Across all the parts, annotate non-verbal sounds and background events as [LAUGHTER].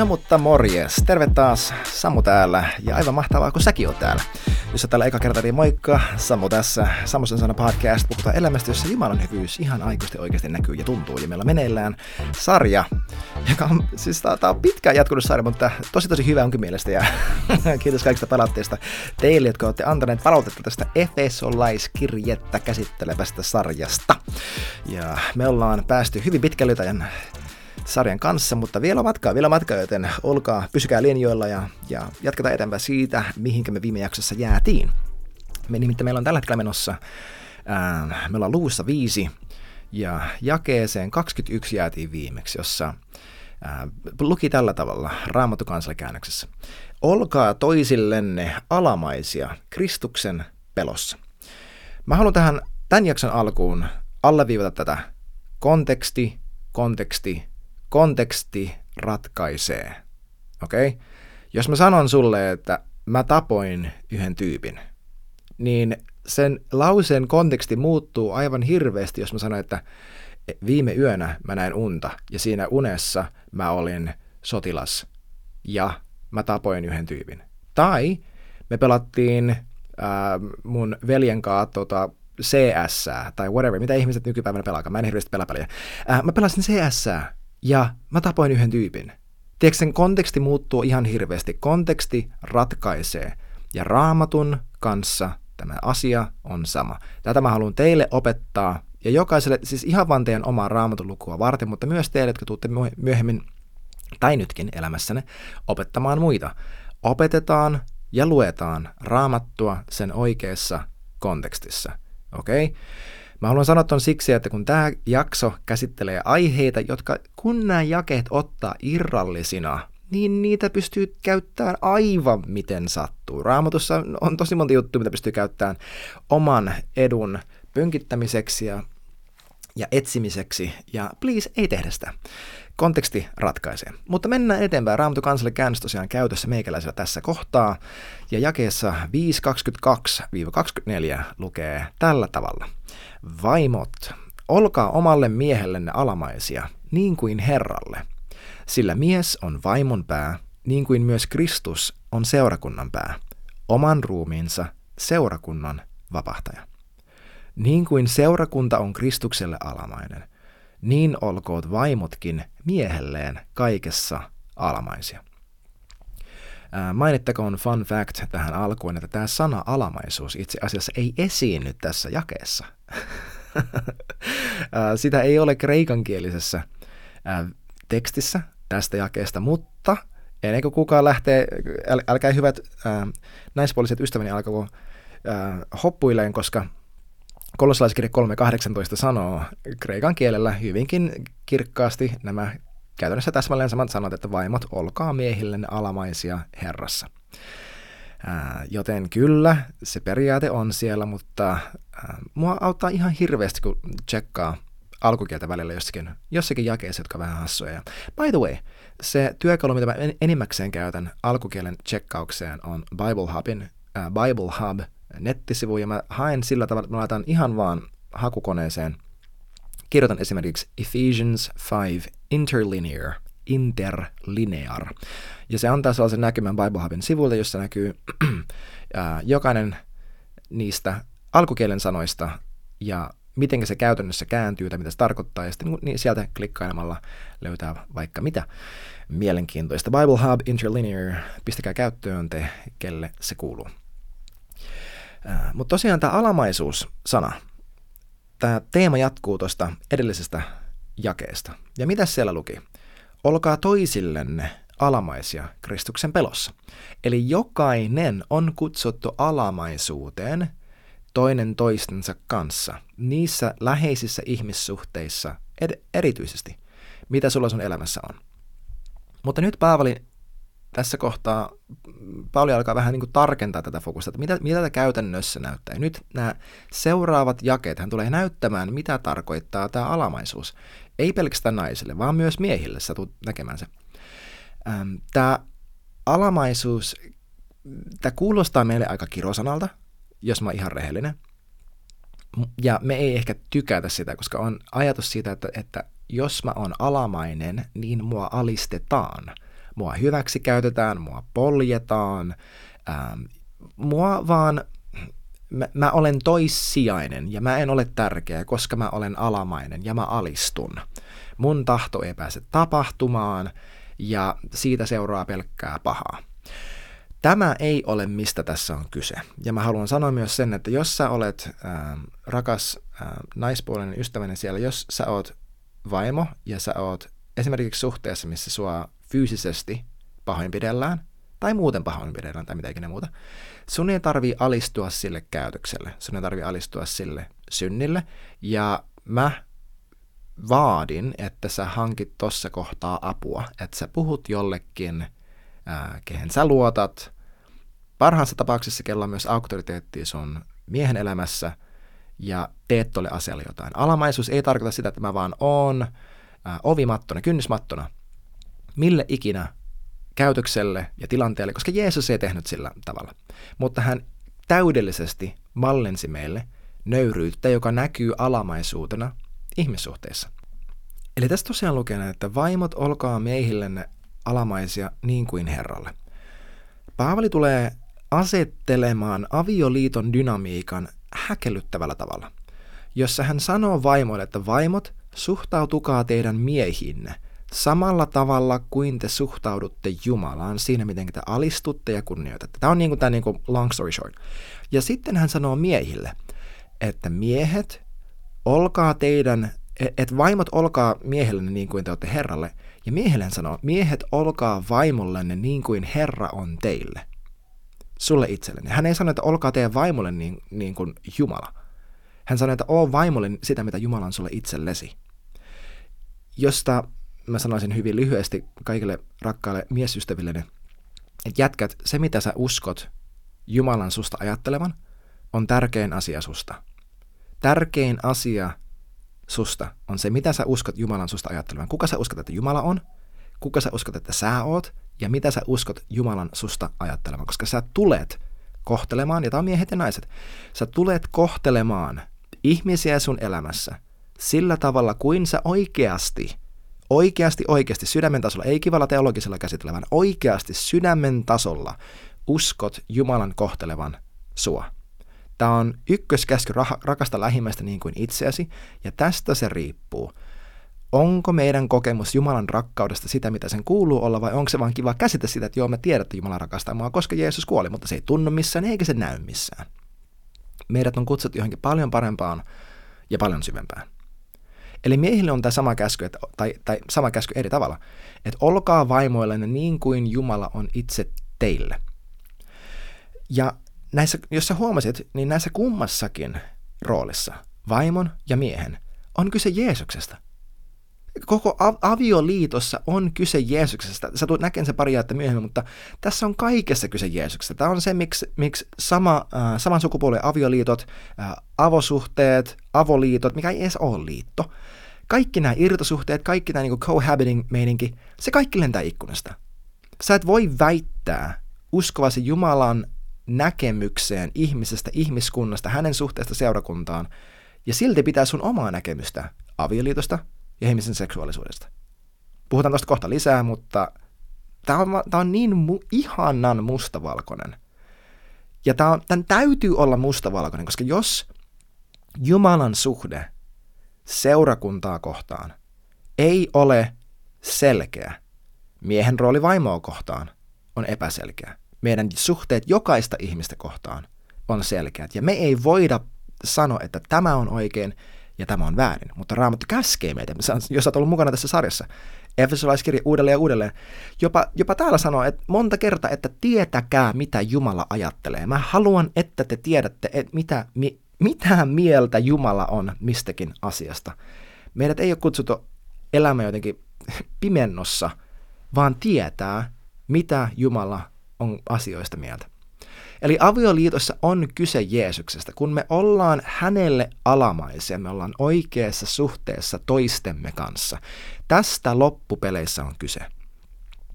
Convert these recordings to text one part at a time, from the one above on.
No mutta morjes, terve taas, Samu täällä, ja aivan mahtavaa, kun säkin oot täällä. Jos täällä eka kerta, niin moikka, Samu tässä, Samusen sana podcast, puhutaan elämästä, jossa Jumalan hyvyys ihan aikuisesti oikeasti näkyy ja tuntuu, ja meillä on meneillään sarja, joka on, siis tää on pitkään jatkunut sarja, mutta tosi tosi hyvä onkin mielestä, ja [LAUGHS] kiitos kaikista palautteista teille, jotka olette antaneet palautetta tästä Efesolaiskirjettä käsittelevästä sarjasta. Ja me ollaan päästy hyvin pitkälle tämän sarjan kanssa, mutta vielä matkaa, vielä matkaa, joten olkaa, pysykää linjoilla ja, ja jatketaan eteenpäin siitä, mihinkä me viime jaksossa jäätiin. Me nimittäin meillä on tällä hetkellä menossa, ää, me ollaan luvussa viisi ja jakeeseen 21 jäätiin viimeksi, jossa ää, luki tällä tavalla Raamattu kansalikäännöksessä. Olkaa toisillenne alamaisia Kristuksen pelossa. Mä haluan tähän tämän jakson alkuun alleviivata tätä konteksti, konteksti, konteksti ratkaisee. Okei? Okay? Jos mä sanon sulle, että mä tapoin yhden tyypin, niin sen lauseen konteksti muuttuu aivan hirveästi, jos mä sanon, että viime yönä mä näin unta ja siinä unessa mä olin sotilas ja mä tapoin yhden tyypin. Tai me pelattiin äh, mun veljen kanssa tota, CS tai whatever, mitä ihmiset nykypäivänä pelaakaan. Mä en hirveästi pelaa pelejä. Äh, mä pelasin CS ja mä tapoin yhden tyypin. Tiedätkö, sen konteksti muuttuu ihan hirveästi. Konteksti ratkaisee. Ja raamatun kanssa tämä asia on sama. Tätä mä haluan teille opettaa. Ja jokaiselle, siis ihan vaan teidän omaa raamatun lukua varten, mutta myös teille, jotka tuutte myöhemmin, tai nytkin elämässänne, opettamaan muita. Opetetaan ja luetaan raamattua sen oikeassa kontekstissa. Okei? Okay? Mä haluan sanoa ton siksi, että kun tämä jakso käsittelee aiheita, jotka kun nämä jakeet ottaa irrallisina, niin niitä pystyy käyttämään aivan miten sattuu. Raamatussa on tosi monta juttua, mitä pystyy käyttämään oman edun pönkittämiseksi ja, ja etsimiseksi, ja please, ei tehdä sitä. Konteksti ratkaisee. Mutta mennään eteenpäin. Raamattu kansalle käännös tosiaan käytössä meikäläisellä tässä kohtaa, ja jakeessa 5.22-24 lukee tällä tavalla – Vaimot, olkaa omalle miehellenne alamaisia, niin kuin Herralle. Sillä mies on vaimon pää, niin kuin myös Kristus on seurakunnan pää, oman ruumiinsa seurakunnan vapahtaja. Niin kuin seurakunta on Kristukselle alamainen, niin olkoot vaimotkin miehelleen kaikessa alamaisia. Mainittakoon fun fact tähän alkuun, että tämä sana alamaisuus itse asiassa ei esiinny tässä jakeessa. [LAUGHS] Sitä ei ole kreikankielisessä tekstissä tästä jakeesta, mutta ennen kuin kukaan lähtee, äl, älkää hyvät ää, naispuoliset ystäväni alkako hoppuilleen, koska kolossalaiskirja 3.18 sanoo kreikan kielellä hyvinkin kirkkaasti nämä käytännössä täsmälleen samat sanat, että vaimot, olkaa miehillenne alamaisia Herrassa. Joten kyllä, se periaate on siellä, mutta mua auttaa ihan hirveästi, kun tsekkaa alkukieltä välillä jossakin, jossakin jakeessa, jotka on vähän hassuja. By the way, se työkalu, mitä mä enimmäkseen käytän alkukielen tsekkaukseen, on Bible Hubin, Bible Hub nettisivu, ja mä haen sillä tavalla, että mä laitan ihan vaan hakukoneeseen – kirjoitan esimerkiksi Ephesians 5 interlinear, interlinear. Ja se antaa sellaisen näkymän Bible Hubin sivuilta, jossa näkyy [CLEARS THROAT] jokainen niistä alkukielen sanoista ja miten se käytännössä kääntyy tai mitä se tarkoittaa, ja sitten niin sieltä klikkailemalla löytää vaikka mitä mielenkiintoista. Bible Hub Interlinear, pistäkää käyttöön te, kelle se kuuluu. Mutta tosiaan tämä alamaisuus-sana, tämä teema jatkuu tuosta edellisestä jakeesta. Ja mitä siellä luki? Olkaa toisillenne alamaisia Kristuksen pelossa. Eli jokainen on kutsuttu alamaisuuteen toinen toistensa kanssa, niissä läheisissä ihmissuhteissa ed- erityisesti, mitä sulla sun elämässä on. Mutta nyt Paavali tässä kohtaa Pauli alkaa vähän niin kuin tarkentaa tätä fokusta, että mitä, mitä tämä käytännössä näyttää. Ja nyt nämä seuraavat jakeet, hän tulee näyttämään, mitä tarkoittaa tämä alamaisuus. Ei pelkästään naisille, vaan myös miehille sä tulet näkemään se. Tämä alamaisuus, tämä kuulostaa meille aika kirosanalta, jos mä oon ihan rehellinen. Ja me ei ehkä tykätä sitä, koska on ajatus siitä, että, että jos mä oon alamainen, niin mua alistetaan – mua hyväksi käytetään, mua poljetaan, ähm, mua vaan, mä, mä olen toissijainen ja mä en ole tärkeä, koska mä olen alamainen ja mä alistun. Mun tahto ei pääse tapahtumaan ja siitä seuraa pelkkää pahaa. Tämä ei ole mistä tässä on kyse. Ja mä haluan sanoa myös sen, että jos sä olet äh, rakas äh, naispuolinen ystäväni siellä, jos sä oot vaimo ja sä oot esimerkiksi suhteessa, missä sua fyysisesti pahoinpidellään, tai muuten pahoinpidellään tai mitä ikinä muuta, sun ei tarvii alistua sille käytökselle, sun ei tarvii alistua sille synnille, ja mä vaadin, että sä hankit tossa kohtaa apua, että sä puhut jollekin, ää, kehen sä luotat, parhaassa tapauksessa kello on myös auktoriteetti sun miehen elämässä, ja teet tolle asialle jotain. Alamaisuus ei tarkoita sitä, että mä vaan oon ää, ovimattona, kynnysmattona, mille ikinä käytökselle ja tilanteelle, koska Jeesus ei tehnyt sillä tavalla. Mutta hän täydellisesti mallensi meille nöyryyttä, joka näkyy alamaisuutena ihmissuhteissa. Eli tässä tosiaan lukee, että vaimot olkaa miehillenne alamaisia niin kuin Herralle. Paavali tulee asettelemaan avioliiton dynamiikan häkellyttävällä tavalla, jossa hän sanoo vaimoille, että vaimot, suhtautukaa teidän miehinne samalla tavalla kuin te suhtaudutte Jumalaan siinä, miten te alistutte ja kunnioitatte. Tämä on niin kuin, tämä niin kuin long story short. Ja sitten hän sanoo miehille, että miehet, olkaa teidän, että vaimot olkaa miehellenne niin kuin te olette Herralle. Ja miehelle hän sanoo, miehet olkaa vaimollenne niin kuin Herra on teille. Sulle itsellenne. Hän ei sano, että olkaa teidän vaimolle niin, niin kuin Jumala. Hän sanoi, että oo vaimolle sitä, mitä Jumala on sulle itsellesi. Josta mä sanoisin hyvin lyhyesti kaikille rakkaille miesystävilleni, että jätkät, se mitä sä uskot Jumalan susta ajattelevan, on tärkein asia susta. Tärkein asia susta on se, mitä sä uskot Jumalan susta ajattelevan. Kuka sä uskot, että Jumala on, kuka sä uskot, että sä oot, ja mitä sä uskot Jumalan susta ajattelevan. Koska sä tulet kohtelemaan, ja tämä on miehet ja naiset, sä tulet kohtelemaan ihmisiä sun elämässä sillä tavalla, kuin sä oikeasti, oikeasti, oikeasti sydämen tasolla, ei kivalla teologisella käsitellä, vaan oikeasti sydämen tasolla uskot Jumalan kohtelevan sua. Tämä on ykköskäsky rakasta lähimmäistä niin kuin itseäsi, ja tästä se riippuu. Onko meidän kokemus Jumalan rakkaudesta sitä, mitä sen kuuluu olla, vai onko se vaan kiva käsitä sitä, että joo, me tiedät, että Jumala rakastaa mua, koska Jeesus kuoli, mutta se ei tunnu missään, eikä se näy missään. Meidät on kutsuttu johonkin paljon parempaan ja paljon syvempään. Eli miehille on tämä sama käsky, että, tai, tai sama käsky eri tavalla, että olkaa vaimoillenne niin kuin Jumala on itse teille. Ja näissä, jos sä huomasit, niin näissä kummassakin roolissa, vaimon ja miehen, on kyse Jeesuksesta. Koko av- avioliitossa on kyse Jeesuksesta. Sä tulet näkemään se pari että myöhemmin, mutta tässä on kaikessa kyse Jeesuksesta. Tämä on se, miksi, miksi sama, äh, saman sukupuolen avioliitot, äh, avosuhteet, avoliitot, mikä ei edes ole liitto, kaikki nämä irtosuhteet, kaikki tämä niin cohabiting-meininki, se kaikki lentää ikkunasta. Sä et voi väittää uskovasi Jumalan näkemykseen ihmisestä, ihmiskunnasta, hänen suhteesta seurakuntaan, ja silti pitää sun omaa näkemystä avioliitosta ja ihmisen seksuaalisuudesta. Puhutaan tuosta kohta lisää, mutta tämä on, tää on niin mu- ihanan mustavalkoinen. Ja tää on, tämän täytyy olla mustavalkoinen, koska jos Jumalan suhde seurakuntaa kohtaan ei ole selkeä, miehen rooli vaimoa kohtaan on epäselkeä meidän suhteet jokaista ihmistä kohtaan on selkeät. Ja me ei voida sanoa, että tämä on oikein ja tämä on väärin, mutta Raamattu käskee meitä, jos olet ollut mukana tässä sarjassa, Efesolaiskirja uudelleen ja uudelleen, jopa, jopa täällä sanoo että monta kertaa, että tietäkää, mitä Jumala ajattelee. Mä haluan, että te tiedätte, että mitä, mi, mitä mieltä Jumala on mistäkin asiasta. Meidät ei ole kutsuttu elämään jotenkin pimennossa, vaan tietää, mitä Jumala on asioista mieltä. Eli avioliitossa on kyse Jeesuksesta. Kun me ollaan hänelle alamaisia, me ollaan oikeassa suhteessa toistemme kanssa. Tästä loppupeleissä on kyse.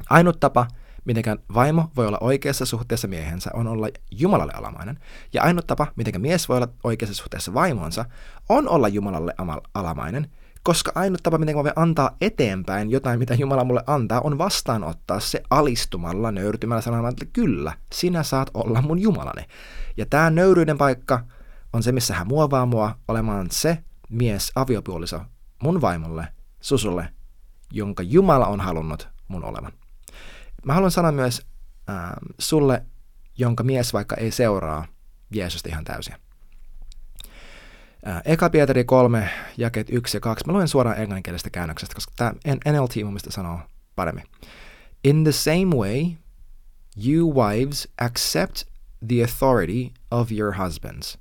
Ainut tapa, miten vaimo voi olla oikeassa suhteessa miehensä, on olla Jumalalle alamainen. Ja ainut tapa, miten mies voi olla oikeassa suhteessa vaimonsa, on olla Jumalalle alamainen, Koska ainut tapa, miten mä voin antaa eteenpäin jotain, mitä Jumala mulle antaa, on vastaanottaa se alistumalla, nöyrtymällä sanomaan, että kyllä, sinä saat olla mun Jumalani. Ja tämä nöyryyden paikka on se, missä hän muovaa mua olemaan se mies, aviopuoliso, mun vaimolle, susulle, jonka Jumala on halunnut mun olevan. Mä haluan sanoa myös äh, sulle, jonka mies vaikka ei seuraa Jeesusta ihan täysin. Äh, Eka Pietari 3, jakeet 1 ja 2. Mä luen suoraan englanninkielisestä käännöksestä, koska tämä NLT mun mielestä sanoo paremmin. In the same way, you wives accept the authority of your husbands.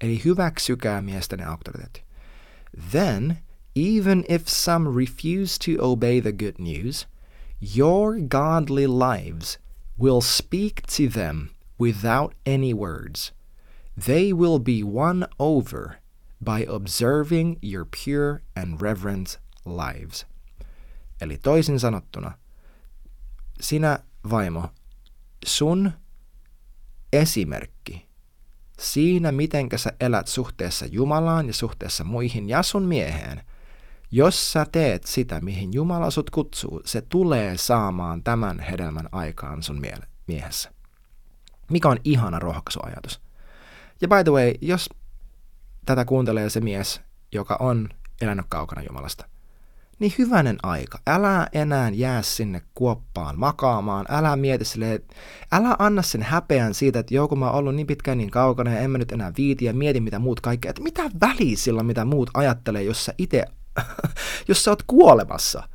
Eli hyväksykää miesten auktoriteetti. Then, even if some refuse to obey the good news, your godly lives will speak to them without any words. They will be won over by observing your pure and reverent lives. Eli toisin sanottuna, sinä vaimo, sun esimerkki siinä, miten sä elät suhteessa Jumalaan ja suhteessa muihin ja sun mieheen, jos sä teet sitä, mihin Jumala sut kutsuu, se tulee saamaan tämän hedelmän aikaan sun miehessä. Mikä on ihana rohkaisuajatus. Ja by the way, jos tätä kuuntelee se mies, joka on elänyt kaukana Jumalasta, niin hyvänen aika. Älä enää jää sinne kuoppaan makaamaan. Älä mieti silleen, älä anna sen häpeän siitä, että joku mä oon ollut niin pitkään niin kaukana ja en mä nyt enää viiti ja mieti mitä muut kaikkea. Että mitä väliä sillä, mitä muut ajattelee, jos sä itse, [LAUGHS] jos sä oot kuolemassa.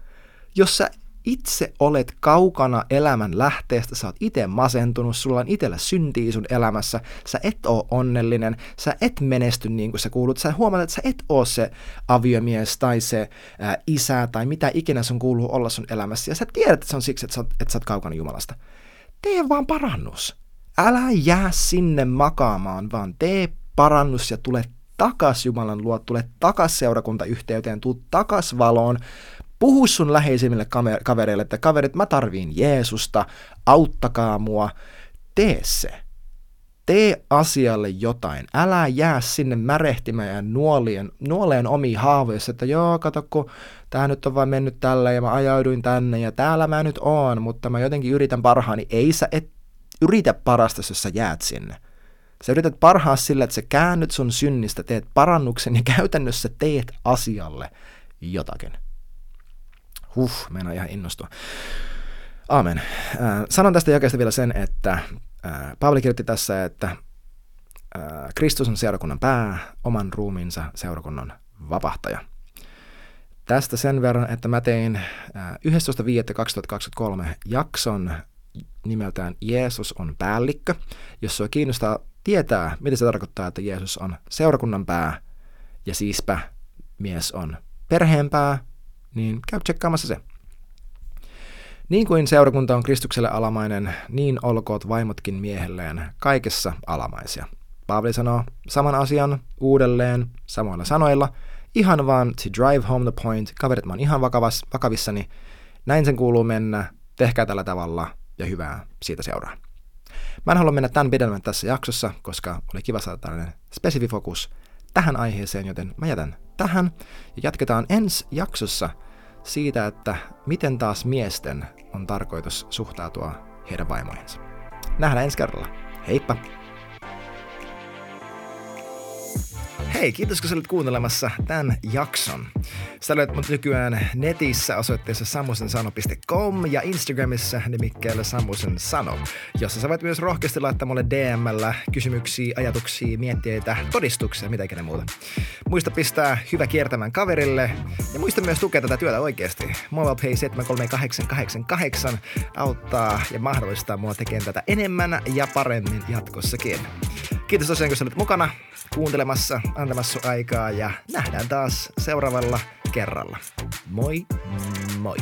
Jos sä itse olet kaukana elämän lähteestä, sä oot itse masentunut, sulla on itsellä syntiä sun elämässä, sä et oo onnellinen, sä et menesty niin kuin sä kuulut, sä huomaat, että sä et oo se aviomies tai se ää, isä tai mitä ikinä sun kuuluu olla sun elämässä, ja sä tiedät, että se on siksi, että sä oot, että sä oot kaukana Jumalasta. Tee vaan parannus. Älä jää sinne makaamaan, vaan tee parannus ja tule takas Jumalan luo, tule takas seurakuntayhteyteen, tuu takas valoon, Puhu sun läheisimmille kavereille, että kaverit, mä tarviin Jeesusta, auttakaa mua. Tee se. Tee asialle jotain. Älä jää sinne märehtimään ja nuolien, nuoleen omiin haavoissa, että joo, kato, kun tää nyt on vaan mennyt tällä ja mä ajauduin tänne ja täällä mä nyt oon, mutta mä jotenkin yritän parhaani. Ei sä et yritä parasta, jos sä jäät sinne. Sä yrität parhaa sillä, että sä käännyt sun synnistä, teet parannuksen ja käytännössä teet asialle jotakin. Huh, meinaa ihan innostua. Aamen. Äh, sanon tästä jakeesta vielä sen, että äh, Paavali kirjoitti tässä, että äh, Kristus on seurakunnan pää, oman ruumiinsa seurakunnan vapahtaja. Tästä sen verran, että mä tein 11.5.2023 jakson nimeltään Jeesus on päällikkö. Jos sua kiinnostaa tietää, mitä se tarkoittaa, että Jeesus on seurakunnan pää ja siispä mies on perheenpää, niin käy tsekkaamassa se. Niin kuin seurakunta on Kristukselle alamainen, niin olkoot vaimotkin miehelleen kaikessa alamaisia. Paavali sanoo saman asian uudelleen samoilla sanoilla, ihan vaan to drive home the point, kaverit mä oon ihan vakavas, vakavissani, näin sen kuuluu mennä, tehkää tällä tavalla ja hyvää siitä seuraa. Mä en halua mennä tämän pidemmän tässä jaksossa, koska oli kiva saada tällainen spesififokus tähän aiheeseen, joten mä jätän tähän ja jatketaan ensi jaksossa siitä, että miten taas miesten on tarkoitus suhtautua heidän vaimoihinsa. Nähdään ensi kerralla. Heippa! Hei, kiitos kun olit kuuntelemassa tämän jakson. Sä löydät mut nykyään netissä osoitteessa samusensano.com ja Instagramissa nimikkeellä Samusen Sano, jossa sä voit myös rohkeasti laittaa mulle DMllä kysymyksiä, ajatuksia, mietteitä, todistuksia, mitä ikinä muuta. Muista pistää hyvä kiertämään kaverille ja muista myös tukea tätä työtä oikeasti. MobilePay 73888 auttaa ja mahdollistaa mua tekemään tätä enemmän ja paremmin jatkossakin. Kiitos tosiaan, kun sä olit mukana kuuntelemassa, antamassa aikaa ja nähdään taas seuraavalla kerralla. Moi moi!